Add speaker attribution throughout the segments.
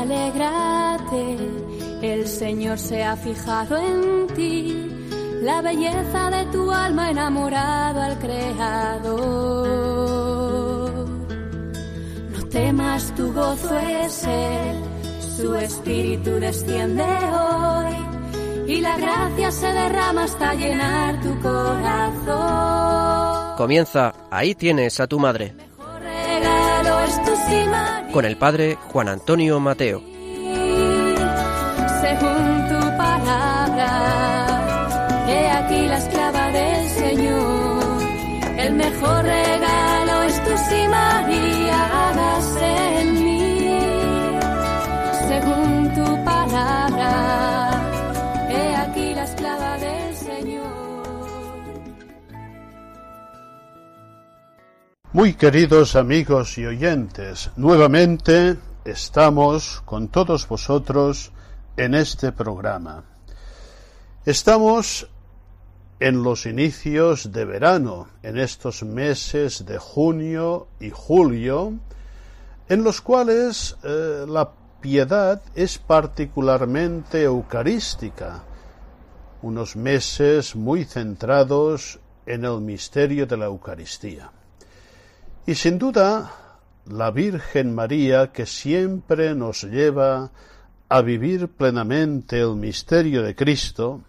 Speaker 1: Alégrate, el Señor se ha fijado en ti, la belleza de tu alma enamorado al Creador. No temas, tu gozo es Él, su espíritu desciende hoy y la gracia se derrama hasta llenar tu corazón.
Speaker 2: Comienza, ahí tienes a tu madre. Con el padre Juan Antonio Mateo.
Speaker 3: Muy queridos amigos y oyentes, nuevamente estamos con todos vosotros en este programa. Estamos en los inicios de verano, en estos meses de junio y julio, en los cuales eh, la piedad es particularmente eucarística, unos meses muy centrados en el misterio de la Eucaristía. Y sin duda, la Virgen María, que siempre nos lleva a vivir plenamente el misterio de Cristo,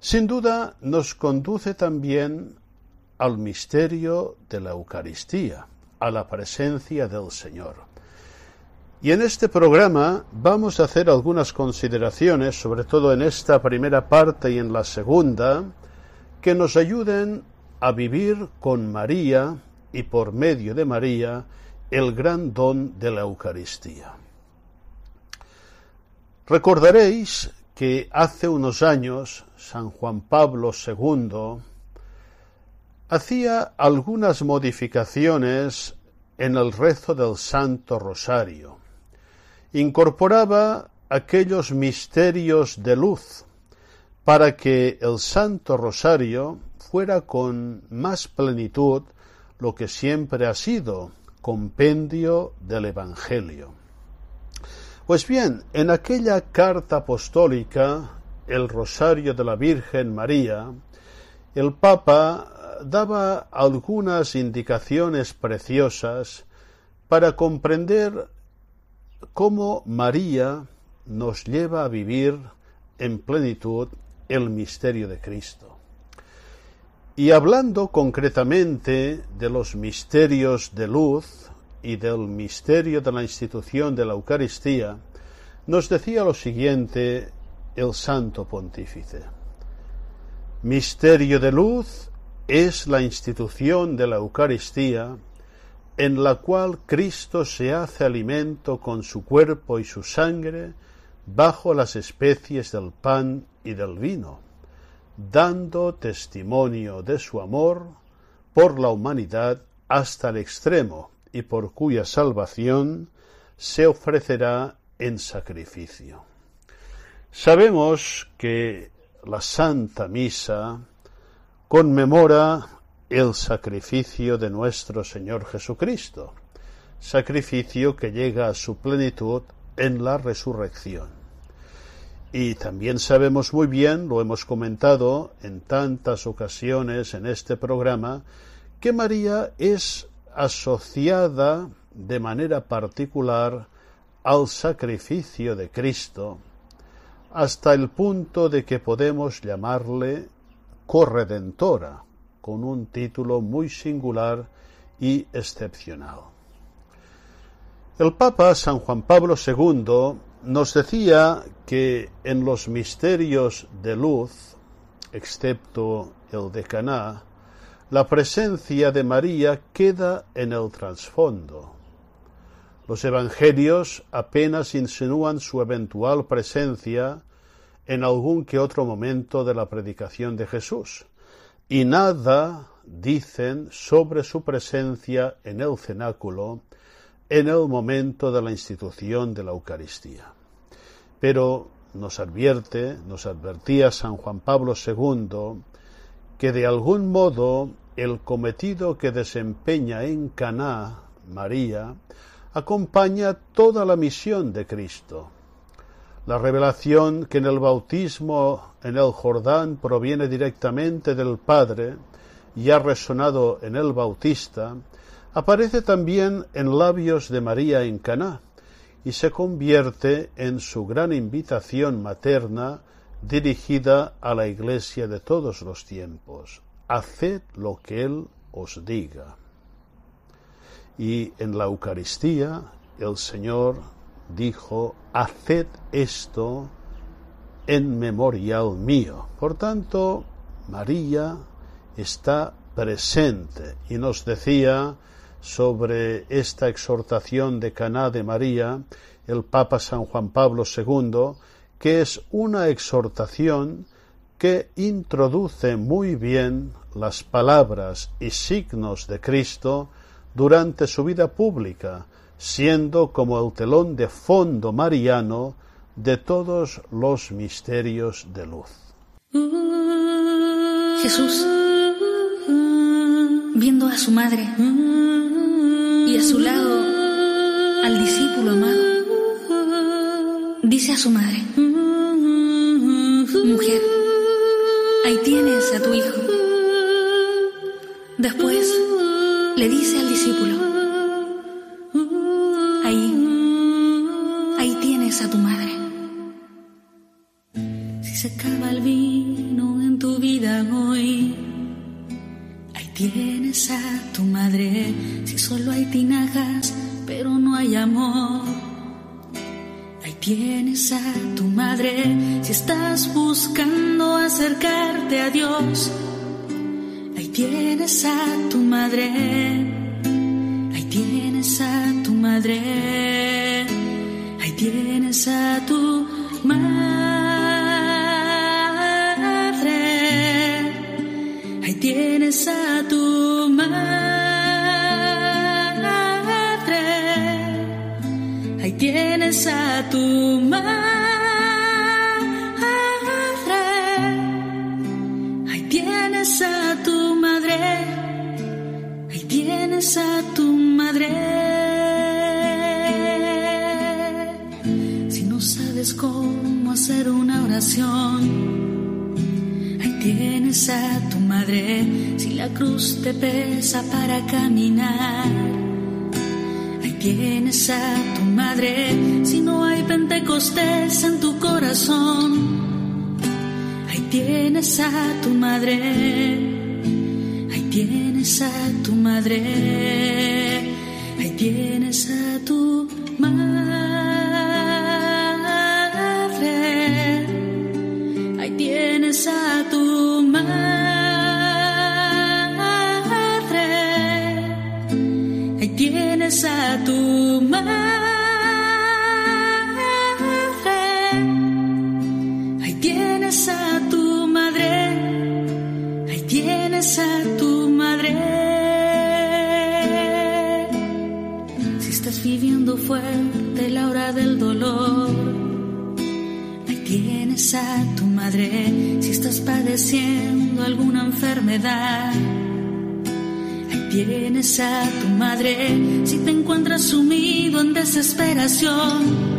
Speaker 3: sin duda nos conduce también al misterio de la Eucaristía, a la presencia del Señor. Y en este programa vamos a hacer algunas consideraciones, sobre todo en esta primera parte y en la segunda, que nos ayuden a vivir con María y por medio de María el gran don de la Eucaristía. Recordaréis que hace unos años San Juan Pablo II hacía algunas modificaciones en el rezo del Santo Rosario. Incorporaba aquellos misterios de luz para que el Santo Rosario fuera con más plenitud lo que siempre ha sido compendio del Evangelio. Pues bien, en aquella carta apostólica, el Rosario de la Virgen María, el Papa daba algunas indicaciones preciosas para comprender cómo María nos lleva a vivir en plenitud el misterio de Cristo. Y hablando concretamente de los misterios de luz y del misterio de la institución de la Eucaristía, nos decía lo siguiente el Santo Pontífice. Misterio de luz es la institución de la Eucaristía en la cual Cristo se hace alimento con su cuerpo y su sangre bajo las especies del pan y del vino dando testimonio de su amor por la humanidad hasta el extremo y por cuya salvación se ofrecerá en sacrificio. Sabemos que la Santa Misa conmemora el sacrificio de nuestro Señor Jesucristo, sacrificio que llega a su plenitud en la resurrección. Y también sabemos muy bien, lo hemos comentado en tantas ocasiones en este programa, que María es asociada de manera particular al sacrificio de Cristo, hasta el punto de que podemos llamarle corredentora, con un título muy singular y excepcional. El Papa San Juan Pablo II nos decía que en los misterios de luz, excepto el de Caná, la presencia de María queda en el trasfondo. Los evangelios apenas insinúan su eventual presencia en algún que otro momento de la predicación de Jesús, y nada dicen sobre su presencia en el cenáculo en el momento de la institución de la Eucaristía. Pero nos advierte, nos advertía San Juan Pablo II, que de algún modo el cometido que desempeña en Caná María acompaña toda la misión de Cristo. La revelación que en el bautismo en el Jordán proviene directamente del Padre y ha resonado en el Bautista, aparece también en labios de María en Caná y se convierte en su gran invitación materna dirigida a la Iglesia de todos los tiempos. Haced lo que Él os diga. Y en la Eucaristía el Señor dijo, haced esto en memorial mío. Por tanto, María está presente y nos decía sobre esta exhortación de Caná de María el Papa San Juan Pablo II, que es una exhortación que introduce muy bien las palabras y signos de Cristo durante su vida pública, siendo como el telón de fondo mariano de todos los misterios de luz.
Speaker 4: Jesús, viendo a su madre y a su lado al discípulo amado, dice a su madre, mujer, ahí tienes a tu hijo. Después le dice al discípulo, ahí, ahí tienes a tu madre. Si se acaba el vino en tu vida hoy, tienes a tu madre. Si solo hay tinajas, pero no hay amor. Ahí tienes a tu madre si estás buscando acercarte a Dios tienes a tu madre, ahí tienes a tu madre, ahí tienes a tu madre, tienes a tu madre, ahí tienes a tu madre. a tu madre. Si no sabes cómo hacer una oración, ahí tienes a tu madre. La cruz te pesa para caminar, ahí tienes a tu madre. Si no hay pentecostés en tu corazón, ahí tienes a tu madre tienes a tu madre, nación.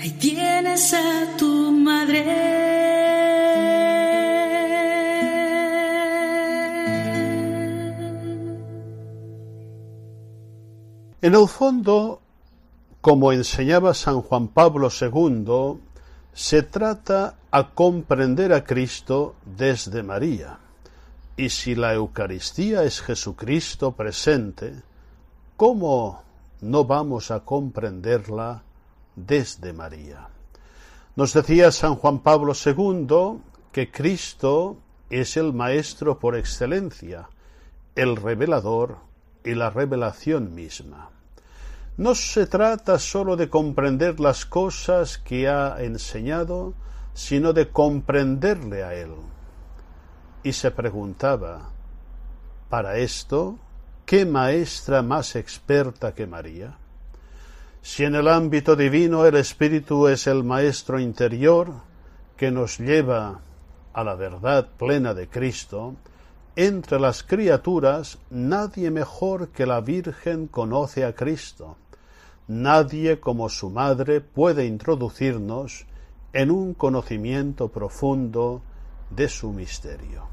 Speaker 4: Ahí tienes a tu madre. En
Speaker 3: el fondo, como enseñaba San Juan Pablo II, se trata a comprender a Cristo desde María. Y si la Eucaristía es Jesucristo presente, ¿cómo no vamos a comprenderla desde María? Nos decía San Juan Pablo II que Cristo es el Maestro por excelencia, el revelador y la revelación misma. No se trata sólo de comprender las cosas que ha enseñado, sino de comprenderle a él. Y se preguntaba, para esto, ¿qué maestra más experta que María? Si en el ámbito divino el Espíritu es el Maestro interior que nos lleva a la verdad plena de Cristo, entre las criaturas nadie mejor que la Virgen conoce a Cristo. Nadie como su madre puede introducirnos en un conocimiento profundo de su misterio.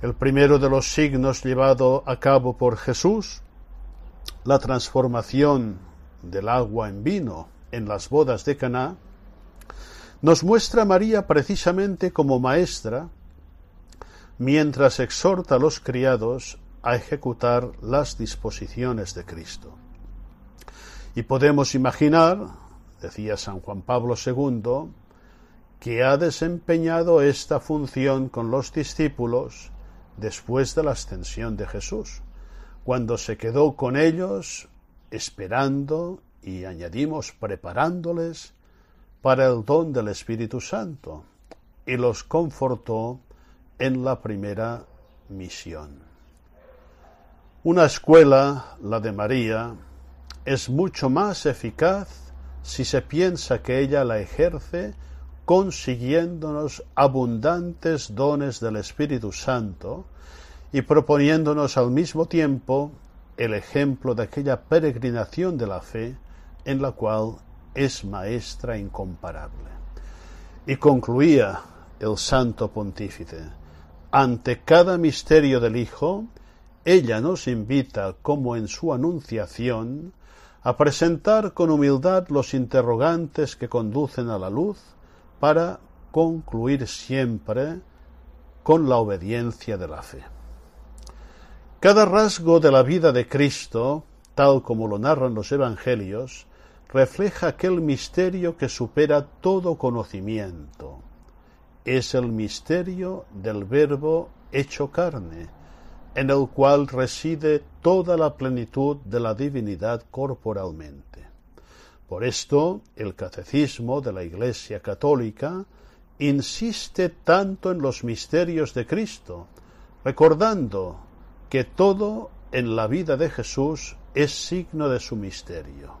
Speaker 3: El primero de los signos llevado a cabo por Jesús, la transformación del agua en vino en las bodas de Caná, nos muestra a María precisamente como maestra mientras exhorta a los criados a ejecutar las disposiciones de Cristo. Y podemos imaginar, decía San Juan Pablo II, que ha desempeñado esta función con los discípulos después de la ascensión de Jesús, cuando se quedó con ellos esperando y añadimos preparándoles para el don del Espíritu Santo y los confortó en la primera misión. Una escuela, la de María, es mucho más eficaz si se piensa que ella la ejerce consiguiéndonos abundantes dones del Espíritu Santo y proponiéndonos al mismo tiempo el ejemplo de aquella peregrinación de la fe en la cual es maestra incomparable. Y concluía el santo pontífice, ante cada misterio del Hijo, ella nos invita, como en su anunciación, a presentar con humildad los interrogantes que conducen a la luz para concluir siempre con la obediencia de la fe. Cada rasgo de la vida de Cristo, tal como lo narran los Evangelios, refleja aquel misterio que supera todo conocimiento. Es el misterio del Verbo hecho carne, en el cual reside toda la plenitud de la divinidad corporalmente. Por esto, el catecismo de la Iglesia católica insiste tanto en los misterios de Cristo, recordando que todo en la vida de Jesús es signo de su misterio.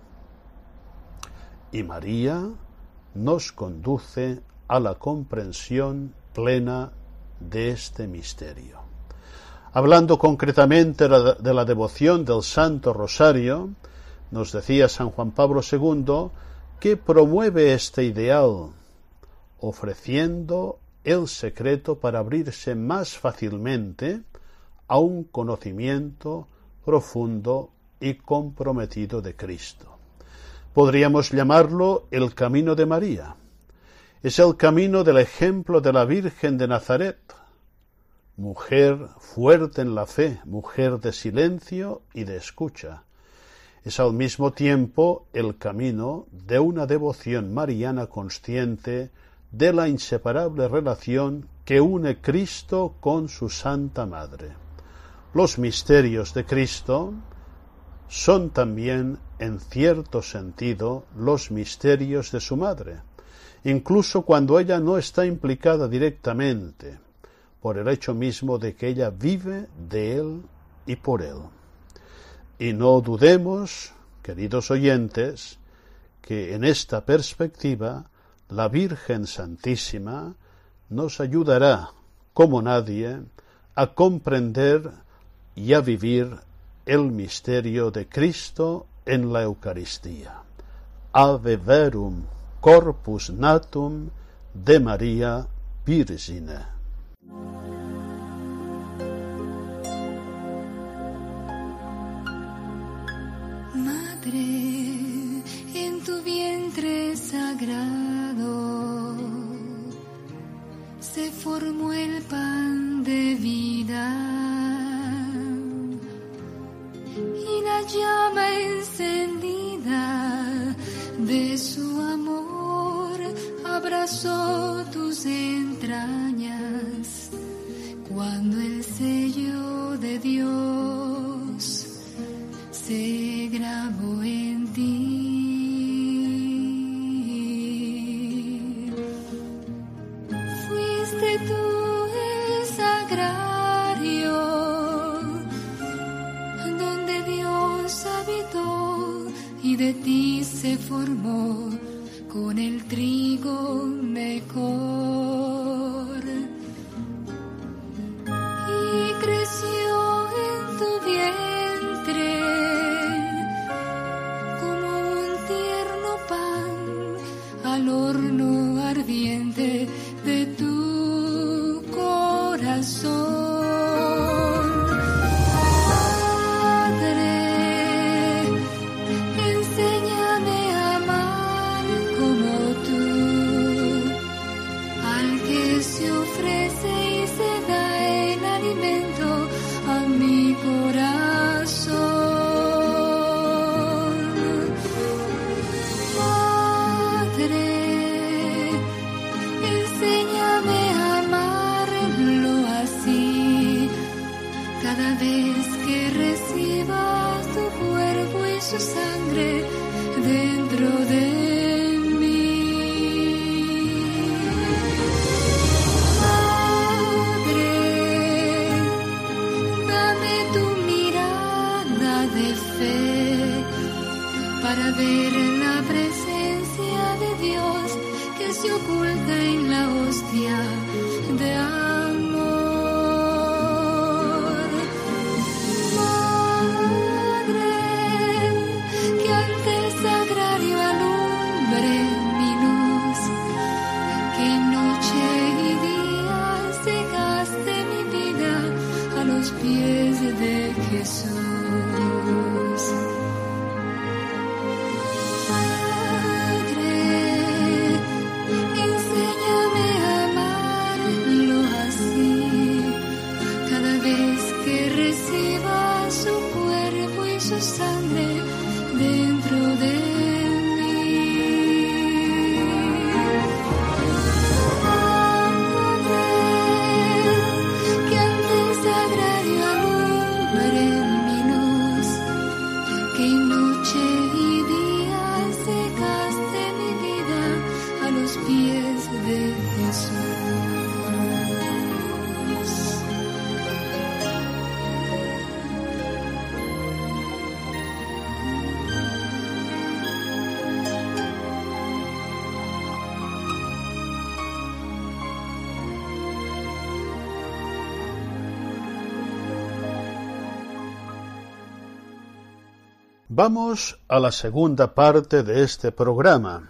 Speaker 3: Y María nos conduce a la comprensión plena de este misterio. Hablando concretamente de la devoción del Santo Rosario, nos decía San Juan Pablo II que promueve este ideal, ofreciendo el secreto para abrirse más fácilmente a un conocimiento profundo y comprometido de Cristo. Podríamos llamarlo el camino de María. Es el camino del ejemplo de la Virgen de Nazaret, mujer fuerte en la fe, mujer de silencio y de escucha. Es al mismo tiempo el camino de una devoción mariana consciente de la inseparable relación que une Cristo con su Santa Madre. Los misterios de Cristo son también, en cierto sentido, los misterios de su madre, incluso cuando ella no está implicada directamente, por el hecho mismo de que ella vive de él y por él. Y no dudemos, queridos oyentes, que en esta perspectiva la Virgen Santísima nos ayudará, como nadie, a comprender y a vivir el misterio de Cristo en la Eucaristía. Ave verum corpus natum de María Virgine.
Speaker 4: Madre, en tu vientre sagrado se formó el pan de vida llama encendida de su amor abrazó tus entrañas. Cuando el
Speaker 5: vez que reciba su cuerpo y su sangre dentro de
Speaker 3: Vamos a la segunda parte de este programa.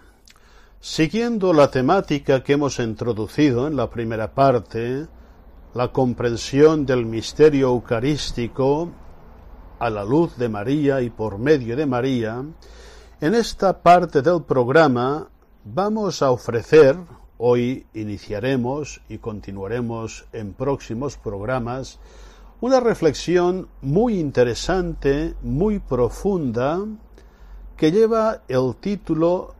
Speaker 3: Siguiendo la temática que hemos introducido en la primera parte, la comprensión del misterio eucarístico a la luz de María y por medio de María, en esta parte del programa vamos a ofrecer, hoy iniciaremos y continuaremos en próximos programas, una reflexión muy interesante, muy profunda, que lleva el título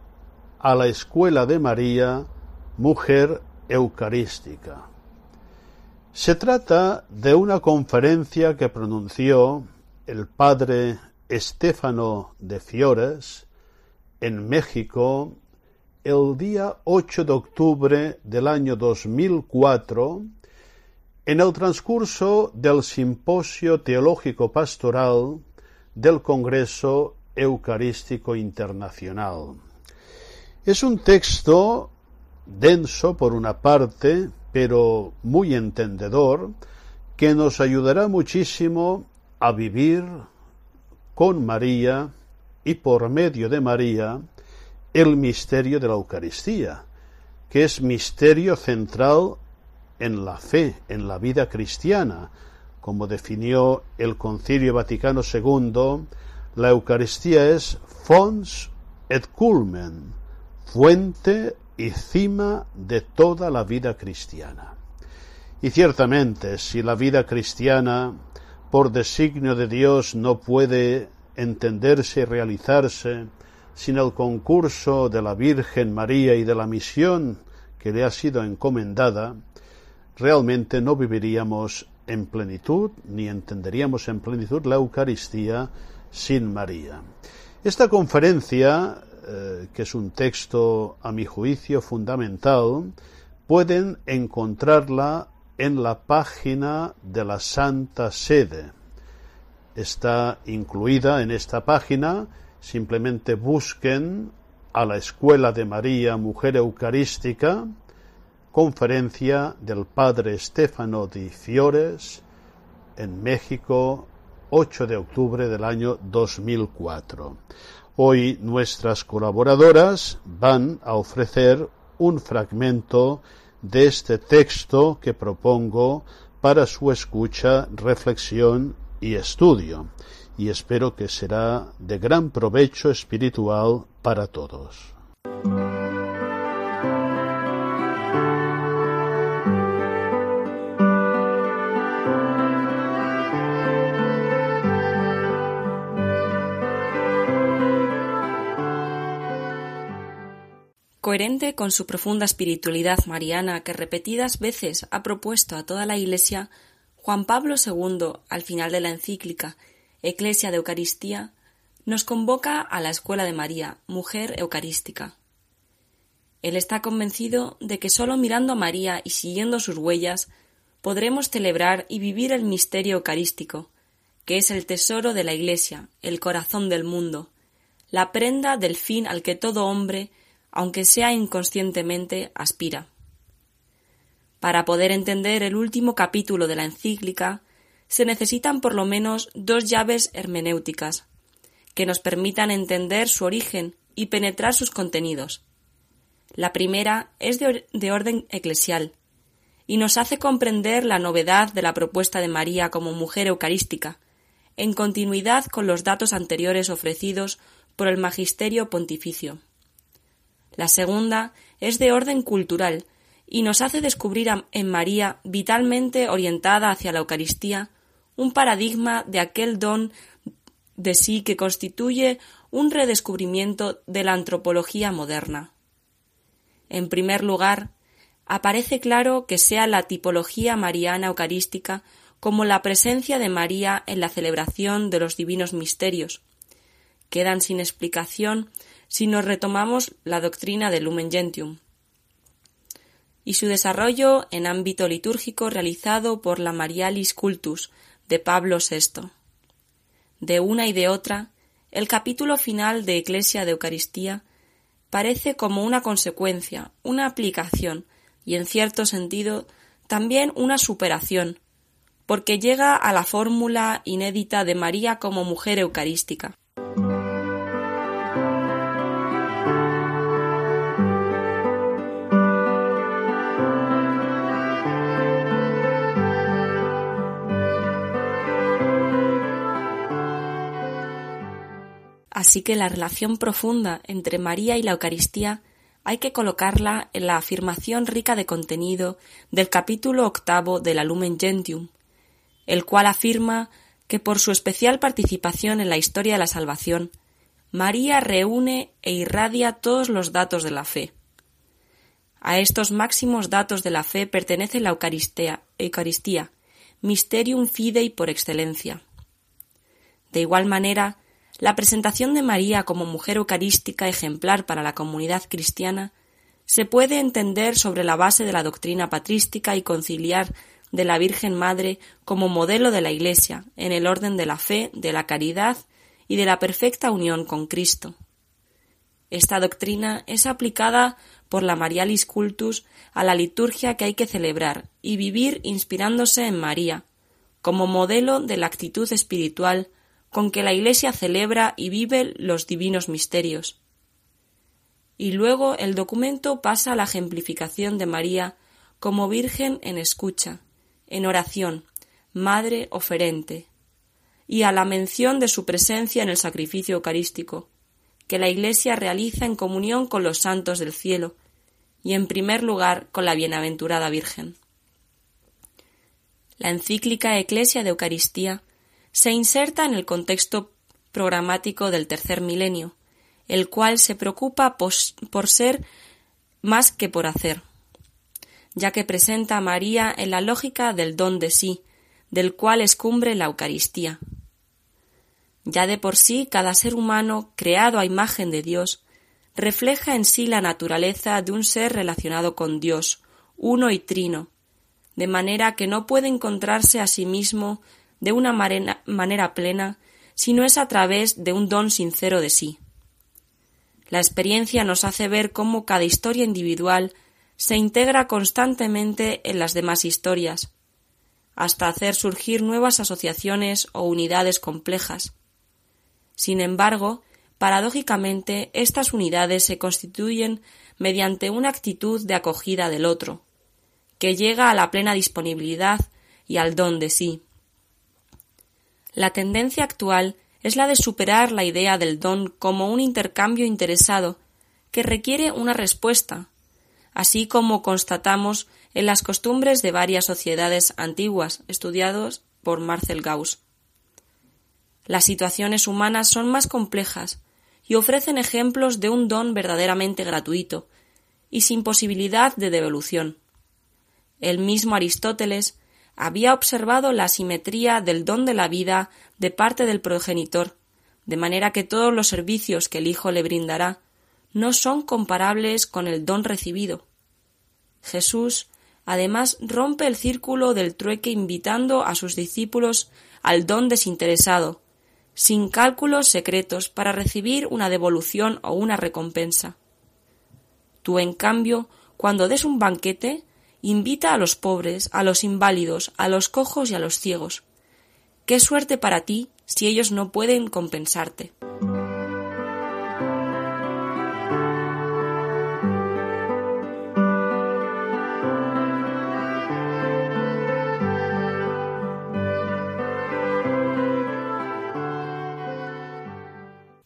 Speaker 3: a la Escuela de María, Mujer Eucarística. Se trata de una conferencia que pronunció el padre Estéfano de Fiores en México el día 8 de octubre del año 2004 en el transcurso del Simposio Teológico Pastoral del Congreso Eucarístico Internacional. Es un texto denso por una parte, pero muy entendedor, que nos ayudará muchísimo a vivir con María y por medio de María el misterio de la Eucaristía, que es misterio central en la fe, en la vida cristiana, como definió el Concilio Vaticano II, la Eucaristía es fons et culmen, fuente y cima de toda la vida cristiana. Y ciertamente, si la vida cristiana, por designio de Dios, no puede entenderse y realizarse sin el concurso de la Virgen María y de la misión que le ha sido encomendada, realmente no viviríamos en plenitud ni entenderíamos en plenitud la Eucaristía sin María. Esta conferencia, eh, que es un texto a mi juicio fundamental, pueden encontrarla en la página de la Santa Sede. Está incluida en esta página Simplemente busquen a la Escuela de María Mujer Eucarística, conferencia del Padre Stefano di Fiores en México, 8 de octubre del año 2004. Hoy nuestras colaboradoras van a ofrecer un fragmento de este texto que propongo para su escucha, reflexión y estudio, y espero que será de gran provecho espiritual para todos.
Speaker 6: Coherente con su profunda espiritualidad mariana que repetidas veces ha propuesto a toda la Iglesia, Juan Pablo II, al final de la encíclica Eclesia de Eucaristía, nos convoca a la Escuela de María, Mujer Eucarística. Él está convencido de que sólo mirando a María y siguiendo sus huellas podremos celebrar y vivir el misterio eucarístico, que es el tesoro de la Iglesia, el corazón del mundo, la prenda del fin al que todo hombre aunque sea inconscientemente, aspira. Para poder entender el último capítulo de la encíclica, se necesitan por lo menos dos llaves hermenéuticas, que nos permitan entender su origen y penetrar sus contenidos. La primera es de, de, orden eclesial, y nos hace comprender la novedad de la propuesta de María como mujer eucarística, en continuidad con los datos anteriores ofrecidos por el Magisterio Pontificio. La segunda es de orden cultural y nos hace descubrir en María, vitalmente orientada hacia la Eucaristía, un paradigma de aquel don de sí que constituye un redescubrimiento de la antropología moderna. En primer lugar, aparece claro que sea la tipología mariana eucarística como la presencia de María en la celebración de los divinos misterios. Quedan sin explicación si nos retomamos la doctrina del Lumen Gentium y su desarrollo en ámbito litúrgico realizado por la Marialis Cultus de Pablo VI. De una y de otra, el capítulo final de Eclesia de Eucaristía parece como una consecuencia, una aplicación y, en cierto sentido, también una superación, porque llega a la fórmula inédita de María como mujer eucarística. Así que la relación profunda entre María y la Eucaristía hay que colocarla en la afirmación rica de contenido del capítulo octavo de la Lumen Gentium, el cual afirma que por su especial participación en la historia de la salvación, María reúne e irradia todos los datos de la fe. A estos máximos datos de la fe pertenece la Eucaristía, Eucaristía Mysterium Fidei por excelencia. De igual manera, la presentación de María como mujer eucarística ejemplar para la comunidad cristiana se puede entender sobre la base de la doctrina patrística y conciliar de la Virgen Madre como modelo de la Iglesia en el orden de la fe, de la caridad y de la perfecta unión con Cristo. Esta doctrina es aplicada por la Marialis Cultus a la liturgia que hay que celebrar y vivir inspirándose en María, como modelo de la actitud espiritual con que la Iglesia celebra y vive los divinos misterios. Y luego el documento pasa a la ejemplificación de María como Virgen en escucha, en oración, madre oferente, y a la mención de su presencia en el sacrificio eucarístico, que la Iglesia realiza en comunión con los santos del cielo, y en primer lugar con la bienaventurada Virgen. La encíclica Eclesia de Eucaristía se inserta en el contexto programático del tercer milenio, el cual se preocupa por ser más que por hacer, ya que presenta a María en la lógica del don de sí, del cual escumbre la Eucaristía. Ya de por sí cada ser humano, creado a imagen de Dios, refleja en sí la naturaleza de un ser relacionado con Dios, uno y trino, de manera que no puede encontrarse a sí mismo de una manera plena sino es a través de un don sincero de sí. La experiencia nos hace ver cómo cada historia individual se integra constantemente en las demás historias, hasta hacer surgir nuevas asociaciones o unidades complejas. Sin embargo, paradójicamente, estas unidades se constituyen mediante una actitud de acogida del otro, que llega a la plena disponibilidad y al don de sí. La tendencia actual es la de superar la idea del don como un intercambio interesado que requiere una respuesta, así como constatamos en las costumbres de varias sociedades antiguas estudiados por Marcel Gauss. Las situaciones humanas son más complejas y ofrecen ejemplos de un don verdaderamente gratuito y sin posibilidad de devolución. El mismo Aristóteles había observado la simetría del don de la vida de parte del progenitor, de manera que todos los servicios que el Hijo le brindará no son comparables con el don recibido. Jesús, además, rompe el círculo del trueque invitando a sus discípulos al don desinteresado, sin cálculos secretos para recibir una devolución o una recompensa. Tú, en cambio, cuando des un banquete, invita a los pobres, a los inválidos, a los cojos y a los ciegos. Qué suerte para ti si ellos no pueden compensarte.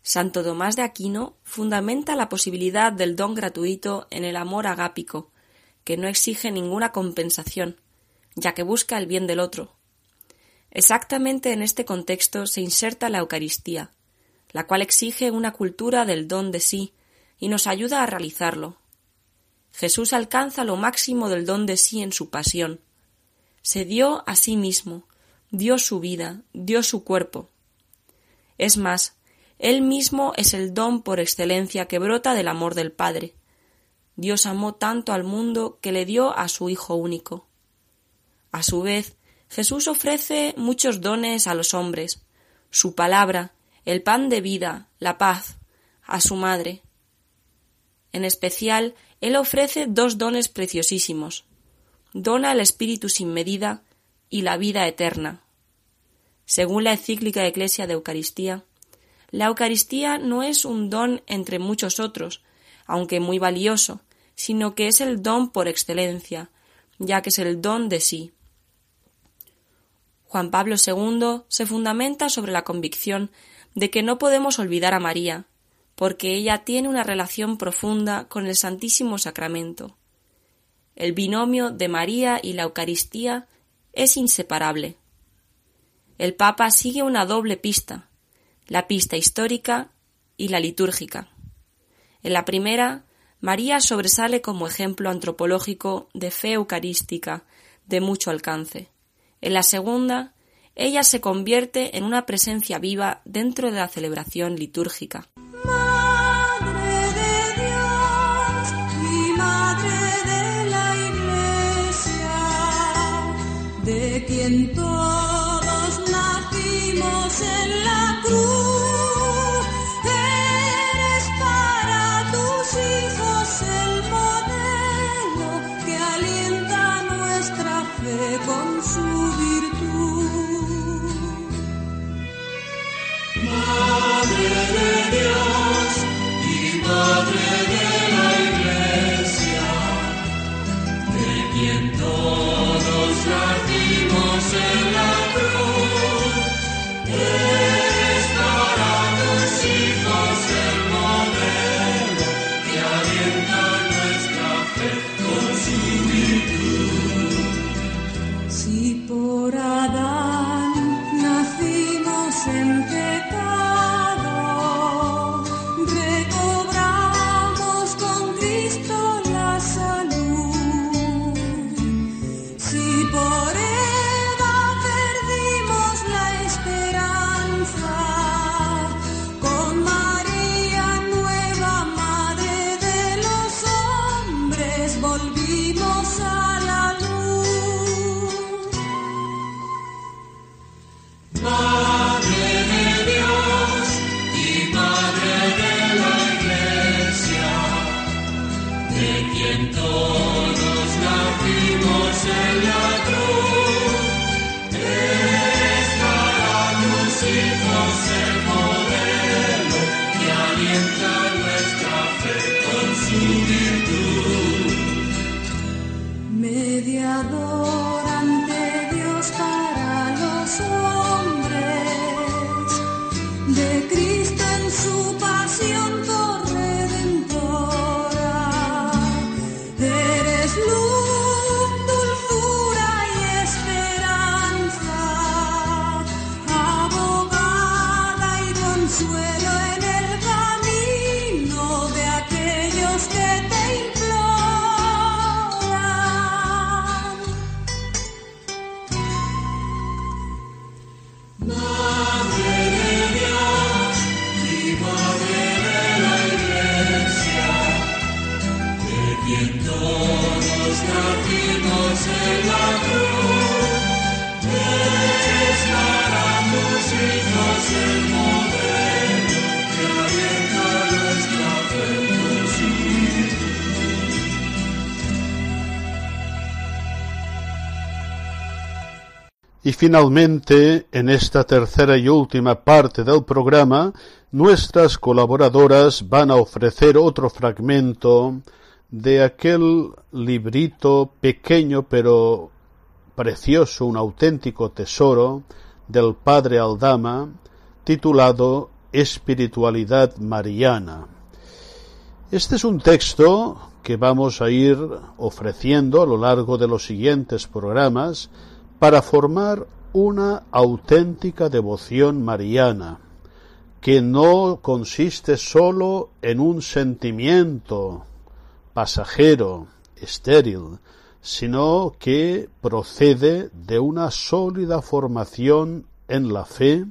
Speaker 6: Santo Tomás de Aquino fundamenta la posibilidad del don gratuito en el amor agápico, que no exige ninguna compensación, ya que busca el bien del otro. Exactamente en este contexto se inserta la Eucaristía, la cual exige una cultura del don de sí y nos ayuda a realizarlo. Jesús alcanza lo máximo del don de sí en su pasión. Se dio a sí mismo, dio su vida, dio su cuerpo. Es más, él mismo es el don por excelencia que brota del amor del Padre. Dios amó tanto al mundo que le dio a su Hijo único. A su vez, Jesús ofrece muchos dones a los hombres, su palabra, el pan de vida, la paz, a su madre. En especial, Él ofrece dos dones preciosísimos. Dona el Espíritu sin medida y la vida eterna. Según la encíclica Eclesia de Eucaristía, la Eucaristía no es un don entre muchos otros, aunque muy valioso, sino que es el don por excelencia, ya que es el don de sí. Juan Pablo II se fundamenta sobre la convicción de que no podemos olvidar a María, porque ella tiene una relación profunda con el Santísimo Sacramento. El binomio de María y la Eucaristía es inseparable. El Papa sigue una doble pista, la pista histórica y la litúrgica. En la primera, María sobresale como ejemplo antropológico de fe eucarística de mucho alcance. En la segunda, ella se convierte en una presencia viva dentro de la celebración litúrgica.
Speaker 4: De quien todos nacimos en la cruz,
Speaker 7: Y
Speaker 3: finalmente, en esta tercera y última parte del programa, nuestras colaboradoras van a ofrecer otro fragmento de aquel librito pequeño pero precioso, un auténtico tesoro del padre Aldama, titulado Espiritualidad Mariana. Este es un texto que vamos a ir ofreciendo a lo largo de los siguientes programas para formar una auténtica devoción mariana, que no consiste sólo en un sentimiento pasajero, estéril, sino que procede de una sólida formación en la fe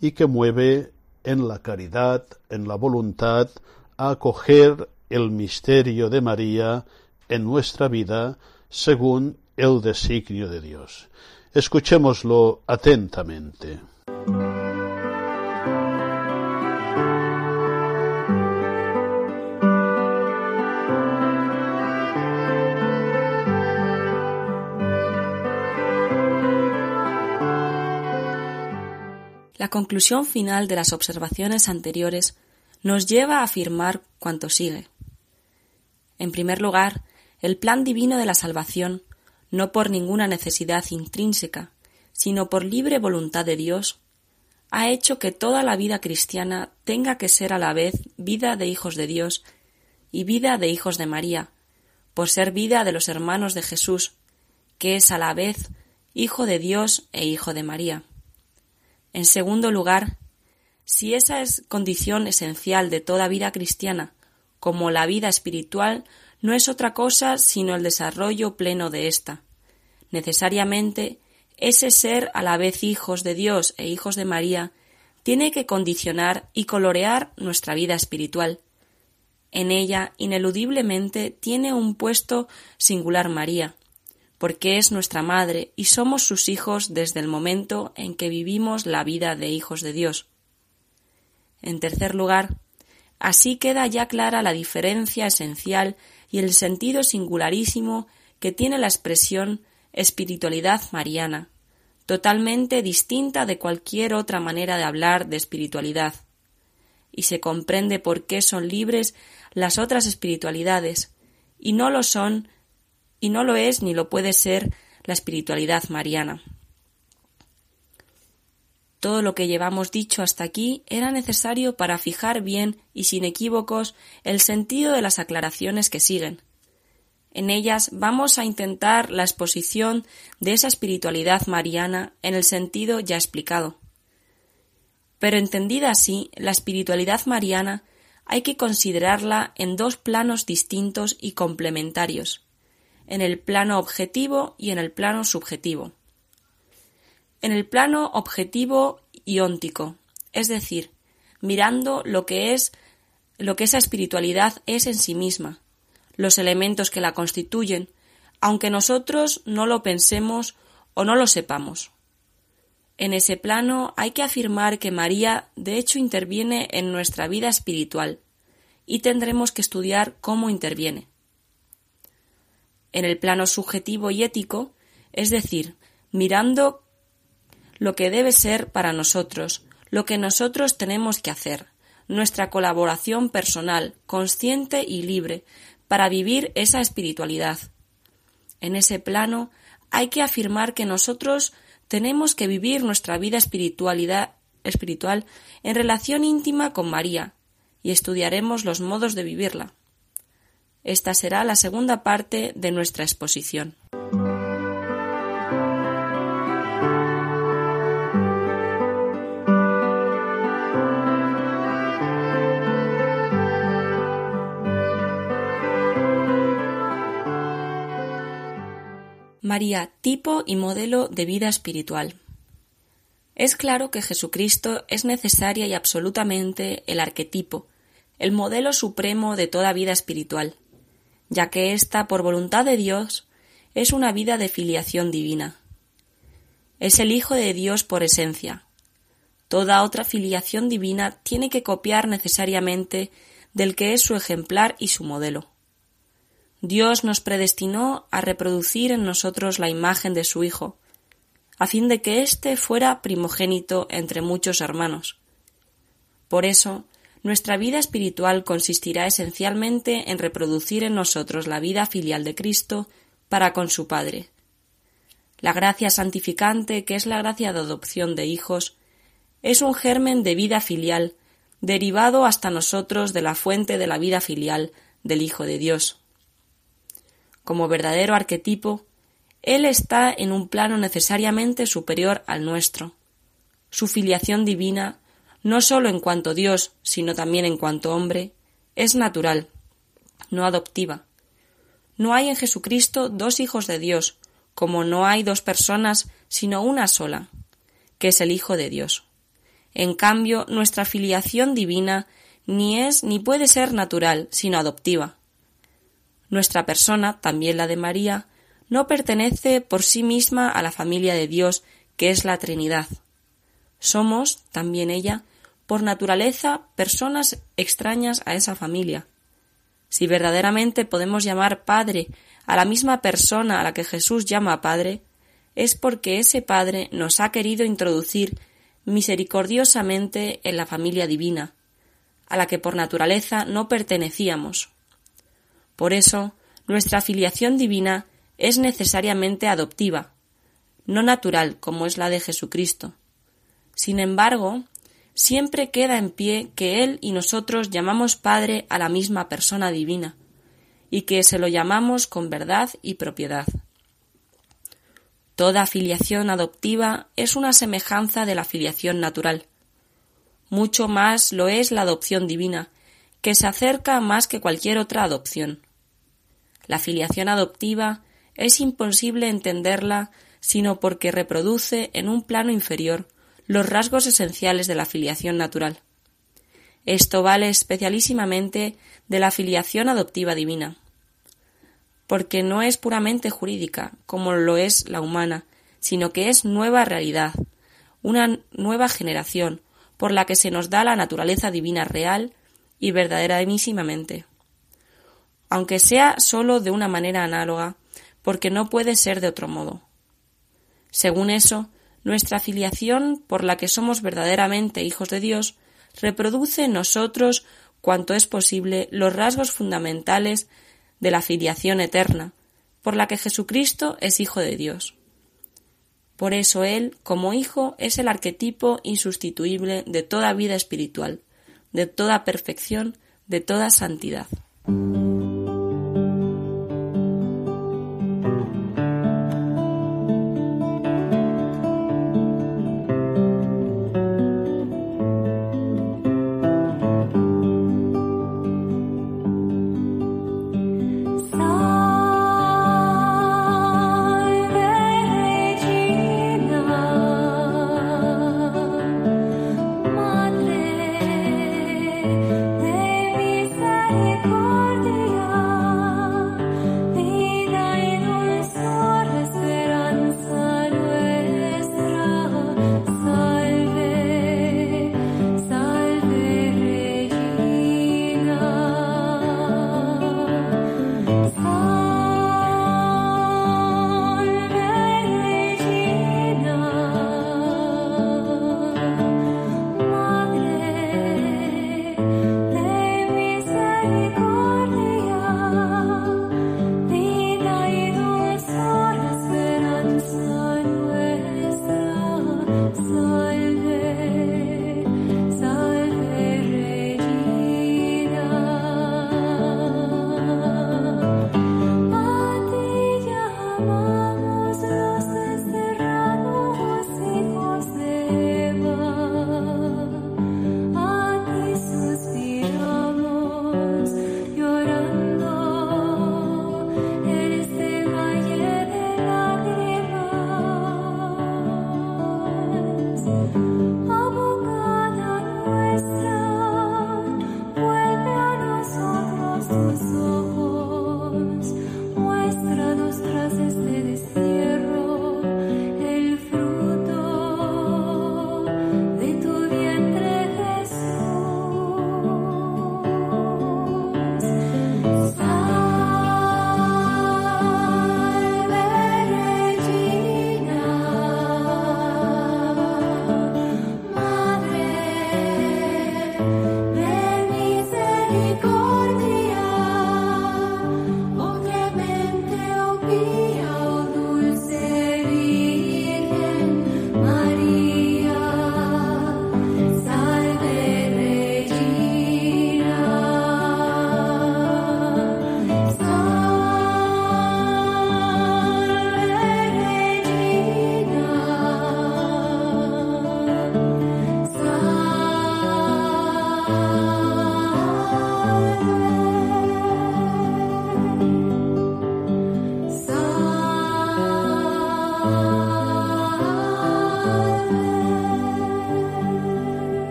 Speaker 3: y que mueve en la caridad, en la voluntad, a acoger el misterio de María en nuestra vida según el designio de Dios. Escuchémoslo atentamente.
Speaker 6: La conclusión final de las observaciones anteriores nos lleva a afirmar cuanto sigue. En primer lugar, el plan divino de la salvación no por ninguna necesidad intrínseca, sino por libre voluntad de Dios, ha hecho que toda la vida cristiana tenga que ser a la vez vida de hijos de Dios y vida de hijos de María, por ser vida de los hermanos de Jesús, que es a la vez hijo de Dios e hijo de María. En segundo lugar, si esa es condición esencial de toda vida cristiana, como la vida espiritual no es otra cosa sino el desarrollo pleno de ésta. Necesariamente, ese ser a la vez hijos de Dios e hijos de María tiene que condicionar y colorear nuestra vida espiritual. En ella, ineludiblemente, tiene un puesto singular María, porque es nuestra madre y somos sus hijos desde el momento en que vivimos la vida de hijos de Dios. En tercer lugar, así queda ya clara la diferencia esencial y el sentido singularísimo que tiene la expresión espiritualidad mariana, totalmente distinta de cualquier otra manera de hablar de espiritualidad. Y se comprende por qué son libres las otras espiritualidades, y no lo son, y no lo es ni lo puede ser la espiritualidad mariana. Todo lo que llevamos dicho hasta aquí era necesario para fijar bien y sin equívocos el sentido de las aclaraciones que siguen. En ellas vamos a intentar la exposición de esa espiritualidad mariana en el sentido ya explicado. Pero entendida así, la espiritualidad mariana hay que considerarla en dos planos distintos y complementarios, en el plano objetivo y en el plano subjetivo en el plano objetivo y óntico, es decir, mirando lo que es lo que esa espiritualidad es en sí misma, los elementos que la constituyen, aunque nosotros no lo pensemos o no lo sepamos. En ese plano hay que afirmar que María de hecho interviene en nuestra vida espiritual y tendremos que estudiar cómo interviene. En el plano subjetivo y ético, es decir, mirando lo que debe ser para nosotros, lo que nosotros tenemos que hacer, nuestra colaboración personal, consciente y libre, para vivir esa espiritualidad. En ese plano hay que afirmar que nosotros tenemos que vivir nuestra vida espiritualidad espiritual en relación íntima con María, y estudiaremos los modos de vivirla. Esta será la segunda parte de nuestra exposición. María, tipo y modelo de vida espiritual. Es claro que Jesucristo es necesaria y absolutamente el arquetipo, el modelo supremo de toda vida espiritual, ya que ésta, por voluntad de Dios, es una vida de filiación divina. Es el Hijo de Dios por esencia. Toda otra filiación divina tiene que copiar necesariamente del que es su ejemplar y su modelo. Dios nos predestinó a reproducir en nosotros la imagen de su Hijo, a fin de que éste fuera primogénito entre muchos hermanos. Por eso, nuestra vida espiritual consistirá esencialmente en reproducir en nosotros la vida filial de Cristo para con su Padre. La gracia santificante, que es la gracia de adopción de hijos, es un germen de vida filial, derivado hasta nosotros de la fuente de la vida filial del Hijo de Dios. Como verdadero arquetipo, Él está en un plano necesariamente superior al nuestro. Su filiación divina no sólo en cuanto Dios, sino también en cuanto hombre, es natural, no adoptiva. No hay en Jesucristo dos hijos de Dios, como no hay dos personas, sino una sola, que es el Hijo de Dios. En cambio, nuestra filiación divina ni es ni puede ser natural, sino adoptiva. Nuestra persona, también la de María, no pertenece por sí misma a la familia de Dios, que es la Trinidad. Somos, también ella, por naturaleza personas extrañas a esa familia. Si verdaderamente podemos llamar Padre a la misma persona a la que Jesús llama Padre, es porque ese Padre nos ha querido introducir misericordiosamente en la familia divina, a la que por naturaleza no pertenecíamos. Por eso, nuestra filiación divina es necesariamente adoptiva, no natural como es la de Jesucristo. Sin embargo, siempre queda en pie que Él y nosotros llamamos Padre a la misma persona divina, y que se lo llamamos con verdad y propiedad. Toda filiación adoptiva es una semejanza de la filiación natural. Mucho más lo es la adopción divina, que se acerca más que cualquier otra adopción. La filiación adoptiva es imposible entenderla sino porque reproduce en un plano inferior los rasgos esenciales de la filiación natural. Esto vale especialísimamente de la filiación adoptiva divina, porque no es puramente jurídica, como lo es la humana, sino que es nueva realidad, una nueva generación, por la que se nos da la naturaleza divina real y verdaderísimamente. Aunque sea sólo de una manera análoga, porque no puede ser de otro modo. Según eso, nuestra filiación, por la que somos verdaderamente hijos de Dios, reproduce en nosotros cuanto es posible los rasgos fundamentales de la filiación eterna, por la que Jesucristo es Hijo de Dios. Por eso Él, como Hijo, es el arquetipo insustituible de toda vida espiritual, de toda perfección, de toda santidad.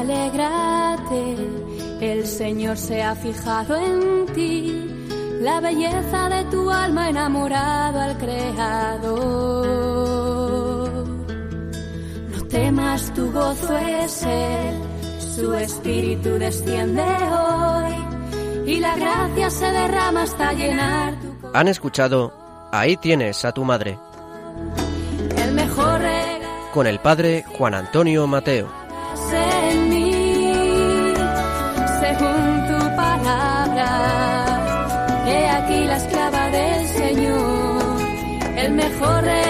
Speaker 1: Alégrate, el Señor se ha fijado en ti, la belleza de tu alma enamorado al Creador. No temas, tu gozo es Él, su espíritu desciende hoy y la gracia se derrama hasta llenar tu corazón.
Speaker 2: Han escuchado Ahí tienes a tu madre
Speaker 1: El mejor regalo
Speaker 2: con el padre Juan Antonio Mateo.
Speaker 1: Palabra.